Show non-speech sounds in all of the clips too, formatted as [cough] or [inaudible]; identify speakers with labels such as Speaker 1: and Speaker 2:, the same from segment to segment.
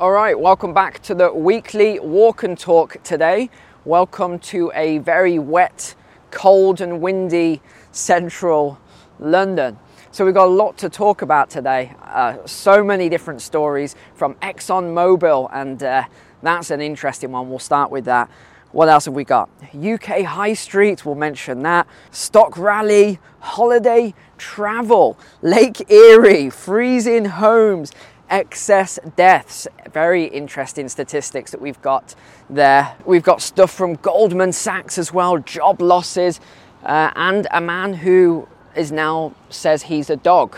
Speaker 1: All right, welcome back to the weekly walk and talk today. Welcome to a very wet, cold, and windy central London. So, we've got a lot to talk about today. Uh, so many different stories from ExxonMobil, and uh, that's an interesting one. We'll start with that. What else have we got? UK High Street, we'll mention that. Stock rally, holiday travel, Lake Erie, freezing homes, excess deaths. Very interesting statistics that we've got there. We've got stuff from Goldman Sachs as well, job losses, uh, and a man who is now says he's a dog.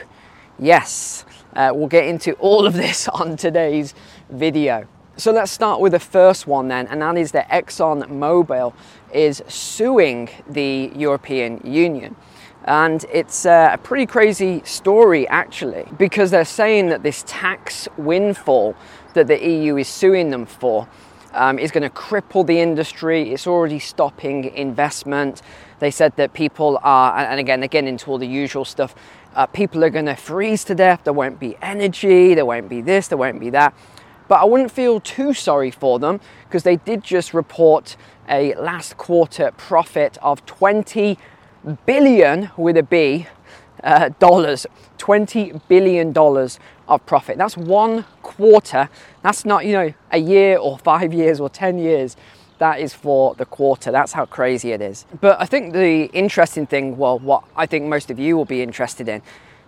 Speaker 1: Yes, uh, we'll get into all of [laughs] this on today's video. So let's start with the first one then, and that is that ExxonMobil is suing the European Union. And it's a pretty crazy story actually, because they're saying that this tax windfall that the EU is suing them for um, is going to cripple the industry. It's already stopping investment. They said that people are, and again, again into all the usual stuff, uh, people are going to freeze to death. There won't be energy, there won't be this, there won't be that. But I wouldn't feel too sorry for them because they did just report a last quarter profit of 20 billion with a B uh, dollars, 20 billion dollars of profit. That's one quarter. That's not, you know, a year or five years or 10 years. That is for the quarter. That's how crazy it is. But I think the interesting thing, well, what I think most of you will be interested in,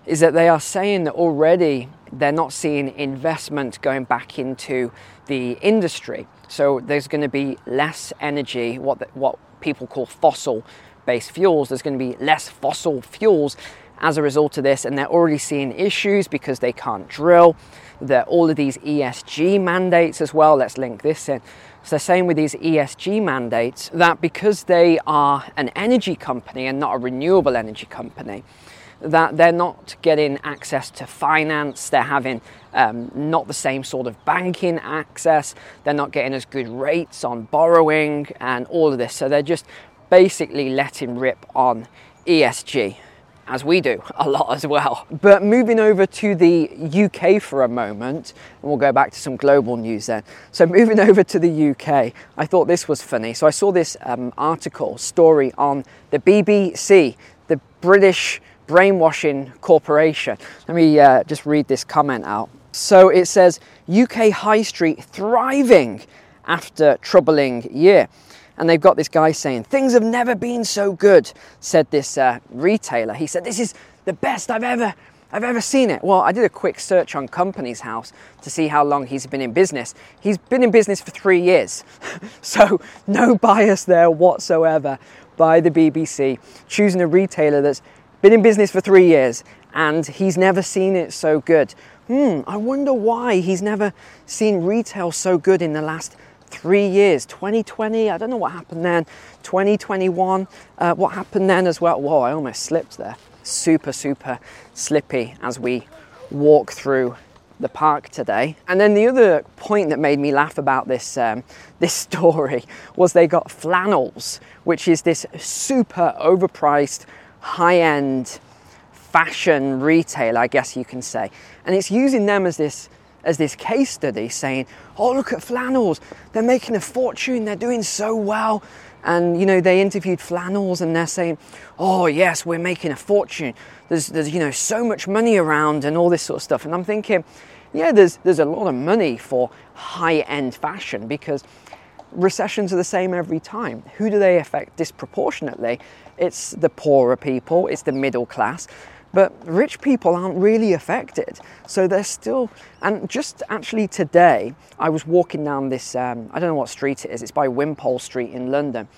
Speaker 1: is that they are saying that already they're not seeing investment going back into the industry. So there's going to be less energy, what, the, what people call fossil based fuels, there's going to be less fossil fuels as a result of this, and they're already seeing issues because they can't drill. That all of these ESG mandates as well. Let's link this in. So they're with these ESG mandates that because they are an energy company and not a renewable energy company, that they're not getting access to finance, they're having um, not the same sort of banking access, they're not getting as good rates on borrowing and all of this. So they're just basically letting rip on ESG, as we do [laughs] a lot as well. But moving over to the UK for a moment, and we'll go back to some global news then. So, moving [laughs] over to the UK, I thought this was funny. So, I saw this um, article, story on the BBC, the British Brainwashing Corporation. Let me uh, just read this comment out. So, it says UK High Street thriving after troubling year and they've got this guy saying, Things have never been so good, said this uh, retailer. He said, This is the best I've ever. I've ever seen it. Well, I did a quick search on Companies House to see how long he's been in business. He's been in business for three years. [laughs] so, no bias there whatsoever by the BBC, choosing a retailer that's been in business for three years and he's never seen it so good. Hmm, I wonder why he's never seen retail so good in the last three years. 2020 i don't know what happened then. 2021 uh, what happened then as well? Whoa i almost slipped there. Super super slippy as we walk through the park today. And then the other point that made me laugh about this um, [laughs] this story was they got flannels which is this super overpriced high-end fashion retail i guess you can say. And it's using them as this as this case study saying, Oh, look at flannels, they're making a fortune, they're doing so well. And you know, they interviewed flannels and they're saying, Oh, yes, we're making a fortune. There's, there's you know, so much money around and all this sort of stuff. And I'm thinking, yeah, there's, there's a lot of money for high end fashion because recessions are the same every time. Who do they affect disproportionately? It's the poorer people, it's the middle class. But rich people aren't really affected. So they're still, and just actually today, I was walking down this, um, I don't know what street it is, it's by Wimpole Street in London,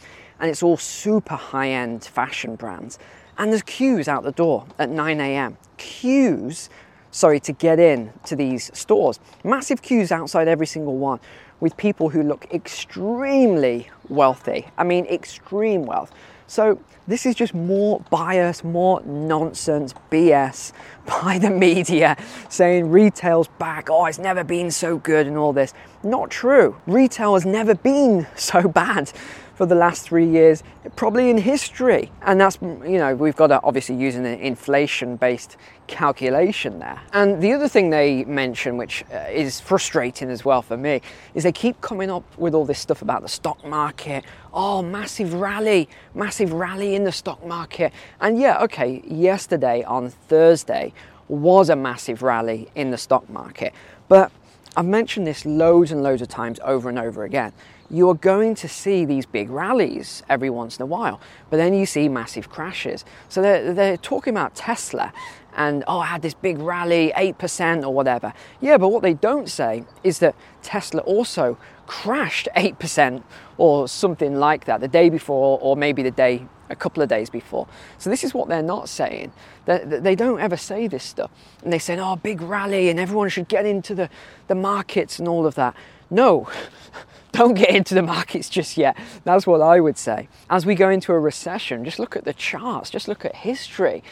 Speaker 1: and it's all super high end fashion brands. And there's queues out the door at 9 a.m. Queues, sorry, to get in to these stores. Massive queues outside every single one. with people who look extremely wealthy. I mean, extreme wealth. So this is just more bias, more nonsense, BS [laughs] by the media saying retail's back, oh, it's never been so good and all this. Not true. Retail has never been [laughs] so bad for the last three years, probably in history. And that's, you know, we've got to obviously use an inflation based calculation there. And the other thing they mention, which uh, is frustrating as well for me, is they keep coming up with all this stuff about the stock market. Oh, massive rally, massive rally in the stock market. And yeah, okay, yesterday on Thursday was a massive rally in the stock market. But I've mentioned this loads and loads of times over and over again you are going to see these big rallies every once in a while, but then you see massive crashes. So they're, they're talking about Tesla and, oh, I had this big rally, 8% or whatever. Yeah, but what they don't say is that Tesla also crashed 8% or something like that the day before, or maybe the day, a couple of days before. So this is what they're not saying. They, they don't ever say this stuff. And they say, oh, big rally and everyone should get into the, the markets and all of that. No, [laughs] don't get into the markets just yet. That's what I would say. As we go into a recession, just look at the charts, just look at history.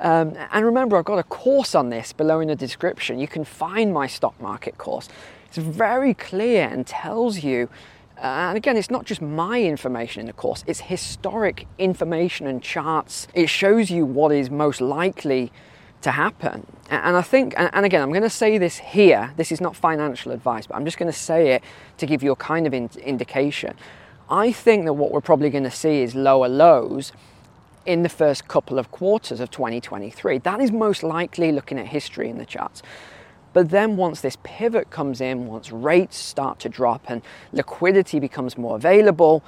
Speaker 1: Um, and remember, I've got a course on this below in the description. You can find my stock market course. It's very clear and tells you, uh, and again, it's not just my information in the course, it's historic information and charts. It shows you what is most likely to happen. And I think, and again, I'm going to say this here, this is not financial advice, but I'm just going to say it to give you a kind of in- indication. I think that what we're probably going to see is lower lows in the first couple of quarters of 2023. That is most likely looking at history in the charts. But then once this pivot comes in, once rates start to drop and liquidity becomes more available,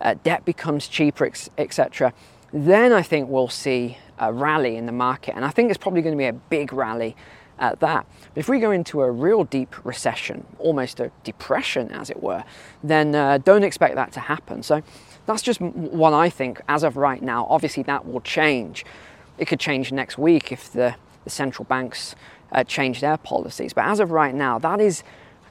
Speaker 1: uh, debt becomes cheaper, etc., then I think we'll see a rally in the market. And I think it's probably going to be a big rally at that. But if we go into a real deep recession, almost a depression as it were, then uh, don't expect that to happen. So that's just what I think as of right now. Obviously, that will change. It could change next week if the, the central banks uh, change their policies. But as of right now, that is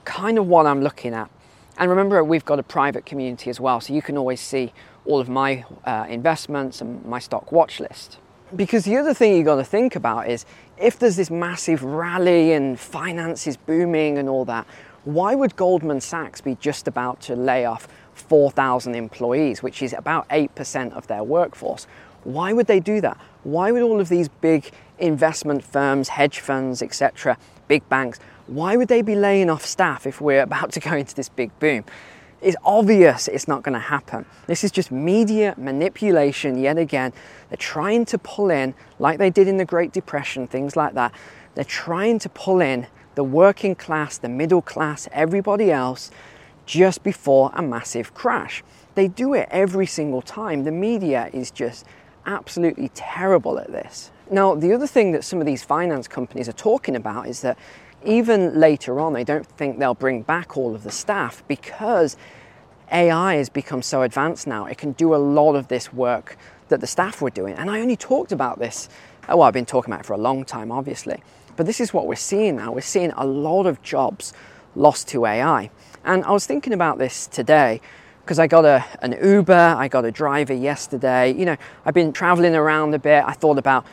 Speaker 1: kind of what I'm looking at. And remember, we've got a private community as well, so you can always see all of my uh, investments and my stock watch list. Because the other thing you've got to think about is if there's this massive rally and finances booming and all that, why would Goldman Sachs be just about to lay off 4,000 employees, which is about 8% of their workforce? Why would they do that? Why would all of these big investment firms, hedge funds, etc., big banks, why would they be laying off staff if we're [laughs] about to go into this big boom? It's obvious it's not going to happen. This is just media manipulation yet again. They're trying to pull in, like they did in the Great Depression, things like that. They're trying to pull in the working class, the middle class, everybody else just before a massive crash. They do it every single time. The media is just absolutely terrible at this. Now, the other thing that some of these finance companies are talking about is that even later on, they don't think they'll bring back all of the staff because AI has become so advanced now. It can do a lot of this work that the staff were doing. And I only talked about this, oh, well, I've been talking about it for a long time, obviously. But this is what we're seeing now. We're seeing a lot of jobs lost to AI. And I was thinking about this today because I got a, an Uber, I got a driver yesterday. You know, I've been traveling around a bit. I thought about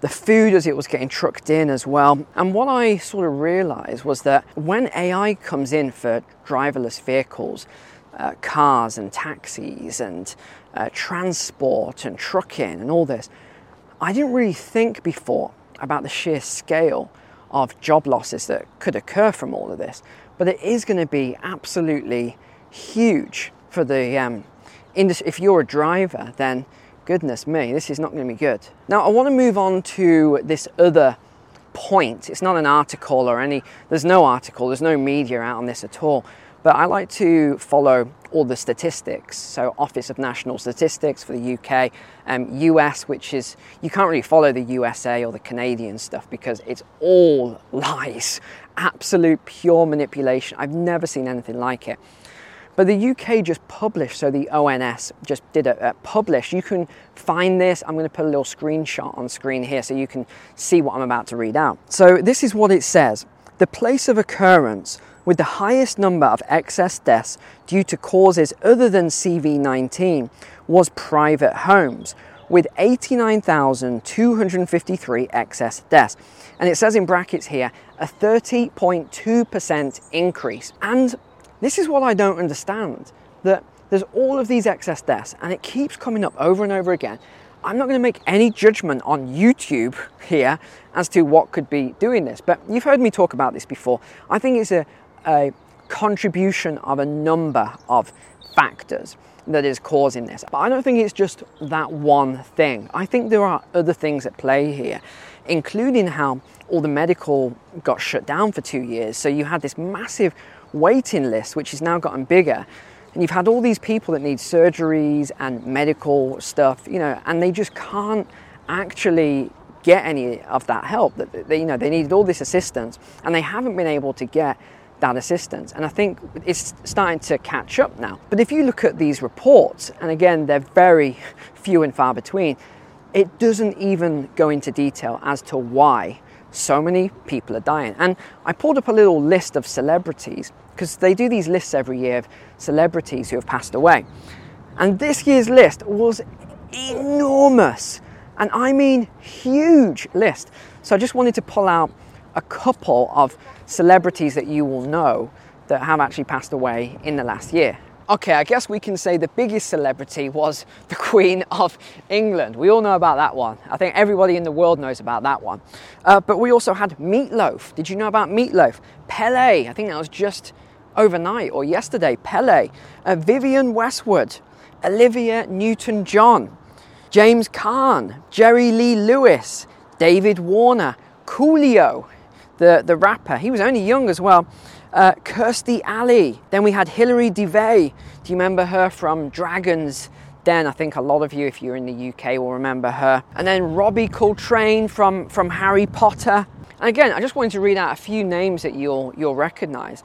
Speaker 1: the food as it was getting trucked in as well. And what I sort of realized was that when AI comes in for driverless vehicles, uh, cars and taxis and uh, transport and trucking and all this, I didn't really think before about the sheer scale of job losses that could occur from all of this. But it is going to be absolutely huge for the um, industry. If you're a driver, then goodness me, this is not going to be good. Now, I want to move on to this other point. It's not an article or any, there's no article, there's no media out on this at all. But I like to follow all the statistics. So, Office of National Statistics for the UK, um, US, which is, you can't really follow the USA or the Canadian stuff because it's all [laughs] lies, absolute pure manipulation. I've never seen anything like it. But the UK just published, so the ONS just did a, a publish. You can find this. I'm going to put a little screenshot on screen here so you can see what I'm about to read out. So this is what it says. The place of occurrence with the highest number of excess deaths due to causes other than CV19 was private homes, with 89,253 excess deaths. And it says in brackets here a 30.2% increase. And this is what I don't understand that there's all of these excess deaths and it keeps coming up over and over again. I'm not going to make any judgment on YouTube [laughs] here as to what could be doing this, but you've heard me talk about this before. I think it's a, a contribution of a number of factors that is causing this. But I don't think it's just that one thing. I think there are other things at play here, including how all the medical got shut down for two years. So you had this massive waiting list, which has now gotten bigger. And you've had all these people that need surgeries and medical stuff, you know, and they just can't actually get any of that help. That they, you know, they needed all this assistance, and they haven't been able to get that assistance. And I think it's starting to catch up now. But if you look at these reports, and again, they're very [laughs] few and far between, it doesn't even go into detail as to why so many people are dying. And I pulled up a little list of celebrities because they do these lists every year of celebrities who have passed away. And this year's list was enormous. And I mean huge list. So I just wanted to pull out a couple of celebrities that you will know that have actually passed away in the last year. Okay, I guess we can say the biggest celebrity was the [laughs] Queen of England. We all know about that one. I think everybody in the world knows about that one. Uh, but we also had Meatloaf. Did you know about Meatloaf? Pele, I think that was just overnight or yesterday. Pele, uh, Vivienne Westwood, Olivia Newton John, James Caan, Jerry Lee Lewis, David Warner, Coolio, the, the rapper. He was only young as well uh, Kirstie Alley. Then we had Hilary Devey. Do you remember her from Dragons Den? I think a lot of you, if you're in the UK, will remember her. And then Robbie Coltrane from, from Harry Potter. And again, I just wanted to read out a few names that you'll, you'll recognize.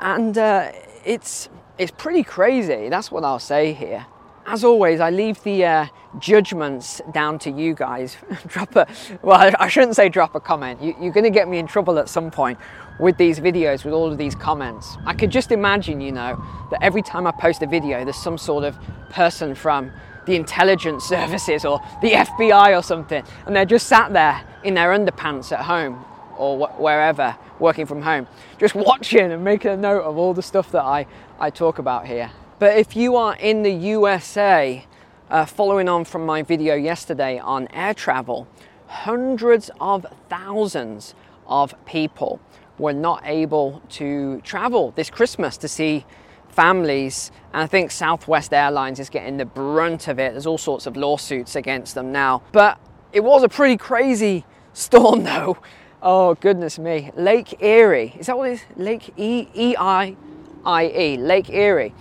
Speaker 1: And uh, it's, it's pretty crazy. That's what I'll say here as always, I leave the uh, judgments down to you guys. [laughs] drop a, well, I shouldn't say drop a comment. You, are going to get me in trouble at some point with these videos, with all of these comments. I could just imagine, you know, that every time I post a video, there's some sort of person from the intelligence [laughs] services or the FBI or something, and they're just sat there in their underpants at home or wh- wherever, working from home, just watching and making a note of all the stuff that I, I talk about here. But if you are in the USA, uh, following on from my video yesterday on air travel, hundreds of thousands of people were not able to travel this Christmas to see families. And I think Southwest Airlines is getting the brunt of it. There's all sorts of lawsuits against them now. But it was a pretty crazy [laughs] storm, though. Oh, goodness me. Lake Erie. Is that what it is? Lake E E I I E. Lake Erie.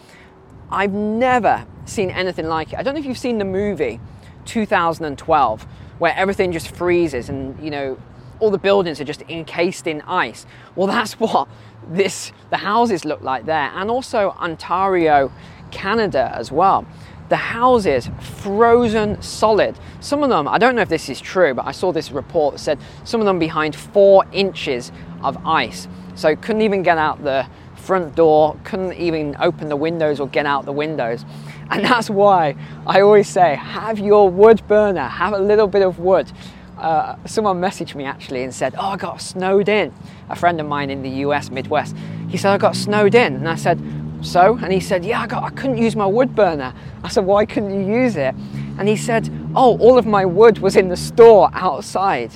Speaker 1: I've never seen anything like it. I don't know if you've seen the movie 2012 where everything just freezes and you know all the buildings are just encased in ice. Well, that's [laughs] what this the houses look like there, and also Ontario, Canada as well. The houses frozen solid. Some of them, I don't know if this is true, but I saw this report that said some of them behind four inches of ice. So couldn't even get out the front door, couldn't even open the windows or get out the windows. And that's why I always say, have your wood burner, have a little bit of wood. Uh, someone messaged me actually and said, Oh, I got snowed in. A friend of mine in the US, Midwest, he said, I got snowed in. And I said, So? And he said, Yeah, I, got, I couldn't use my wood burner. I said, Why couldn't you use it? And he said, Oh, all of my wood was in the store outside.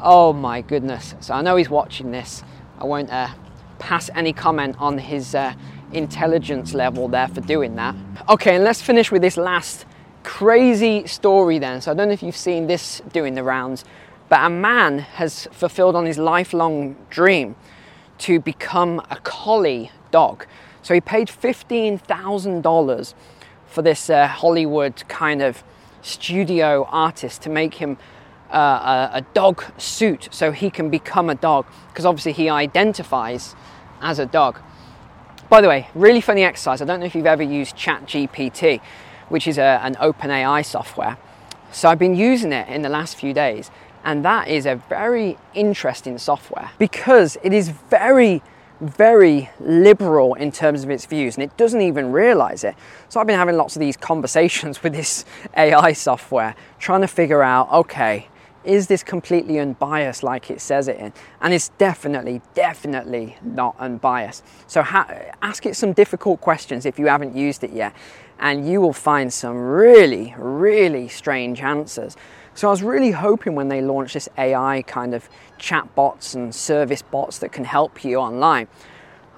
Speaker 1: Oh my goodness. So I know he's watching this. I won't uh, pass any comment on his uh, intelligence level there for doing that. Okay, and let's finish with this last crazy story then. So I don't know if you've seen this doing the rounds, but a man has fulfilled on his lifelong dream to become a collie dog. So he paid $15,000 for this uh, Hollywood kind of studio artist to make him uh, a, a, dog suit so he can become a dog because obviously he identifies as a dog. By the way, really funny exercise. I don't know if you've ever used ChatGPT, which is a, an OpenAI software. So I've been using it in the last few days, and that is a very interesting software because it is very, very liberal in terms of its views and it doesn't even realize it. So I've been having lots of these conversations [laughs] with this AI software, trying to figure out okay, is this completely unbiased like it says it in? And it's definitely, definitely not unbiased. So ha- ask it some difficult questions if you haven't used it yet, and you will find some really, really strange answers. So I was really hoping when they launched this AI kind of chat bots and service bots that can help you online,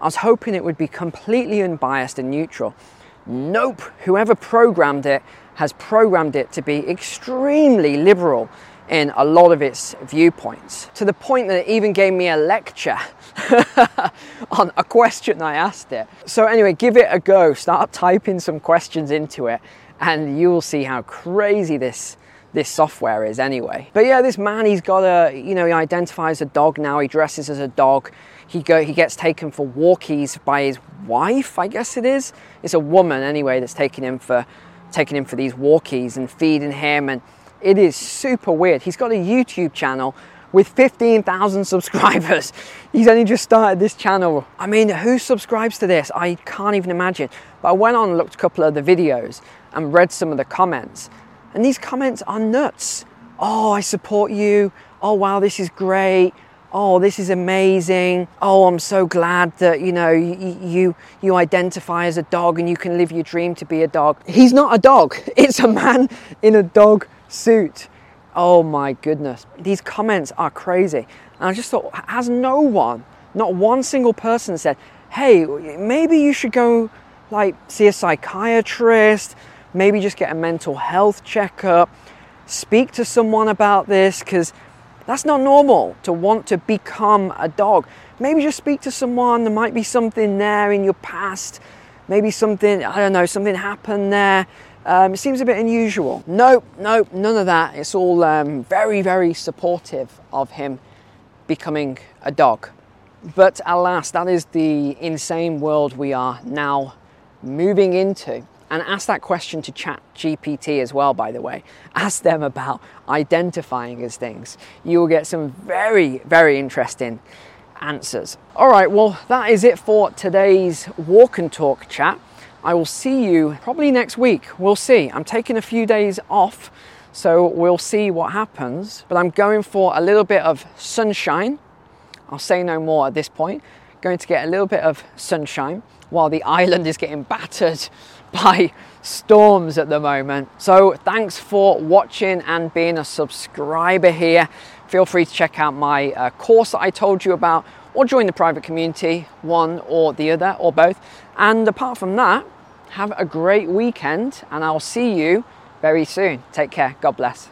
Speaker 1: I was hoping it would be completely unbiased and neutral. Nope, whoever programmed it has programmed it to be extremely liberal in a lot of its viewpoints, to the point that it even gave me a lecture [laughs] on a question I asked it. So, anyway, give it a go, start typing some questions into it, and you will see how crazy this this software is anyway. But yeah, this man, he's got a, you know, he identifies a dog now, he dresses as a dog. He, go, he gets taken for walkies by his wife, I guess it is. It's a woman anyway that's taking him for, taking him for these walkies and feeding him. And it is super weird. He's got a YouTube channel with 15,000 [laughs] subscribers. He's only just started this channel. I mean, who subscribes to this? I can't even imagine. But I went on and looked a couple of the videos and read some of the comments. And these comments are nuts. Oh, I support you. Oh, wow, this is great. Oh, this is amazing. Oh, I'm so glad that you know you, you you identify as a dog and you can live your dream to be a dog. He's not a dog. [laughs] It's a man in a dog suit. Oh my goodness. These comments are crazy. And I just thought, has no one, not one single person said, hey, maybe you should go like see a psychiatrist, maybe just get a mental health checkup, speak to someone about this because that's not normal to want to become a dog. Maybe just speak to someone, there might be something there in your past, maybe something, I don't know, something happened there. Um, it seems a bit unusual. Nope, nope, none of that. It's all um, very, very supportive of him becoming a dog. But alas, that is the insane world we are now moving into and ask that question to chat gpt as well by the way ask them about identifying as things you will get some very very interesting answers all right well that is it for today's walk and talk chat i will see you probably next week. We'll see. I'm taking a few days off so we'll see what happens. But i'm going for a little bit of sunshine. I'll say no more at this point. Going to get a little bit of sunshine while the island is getting [laughs] battered by storms at the moment. So thanks for watching and being a subscriber here. Feel free to check out my uh, course that I told you about or join the private community, one or the other or both. And apart from that, have a great weekend and I'll see you very soon. Take care. God bless.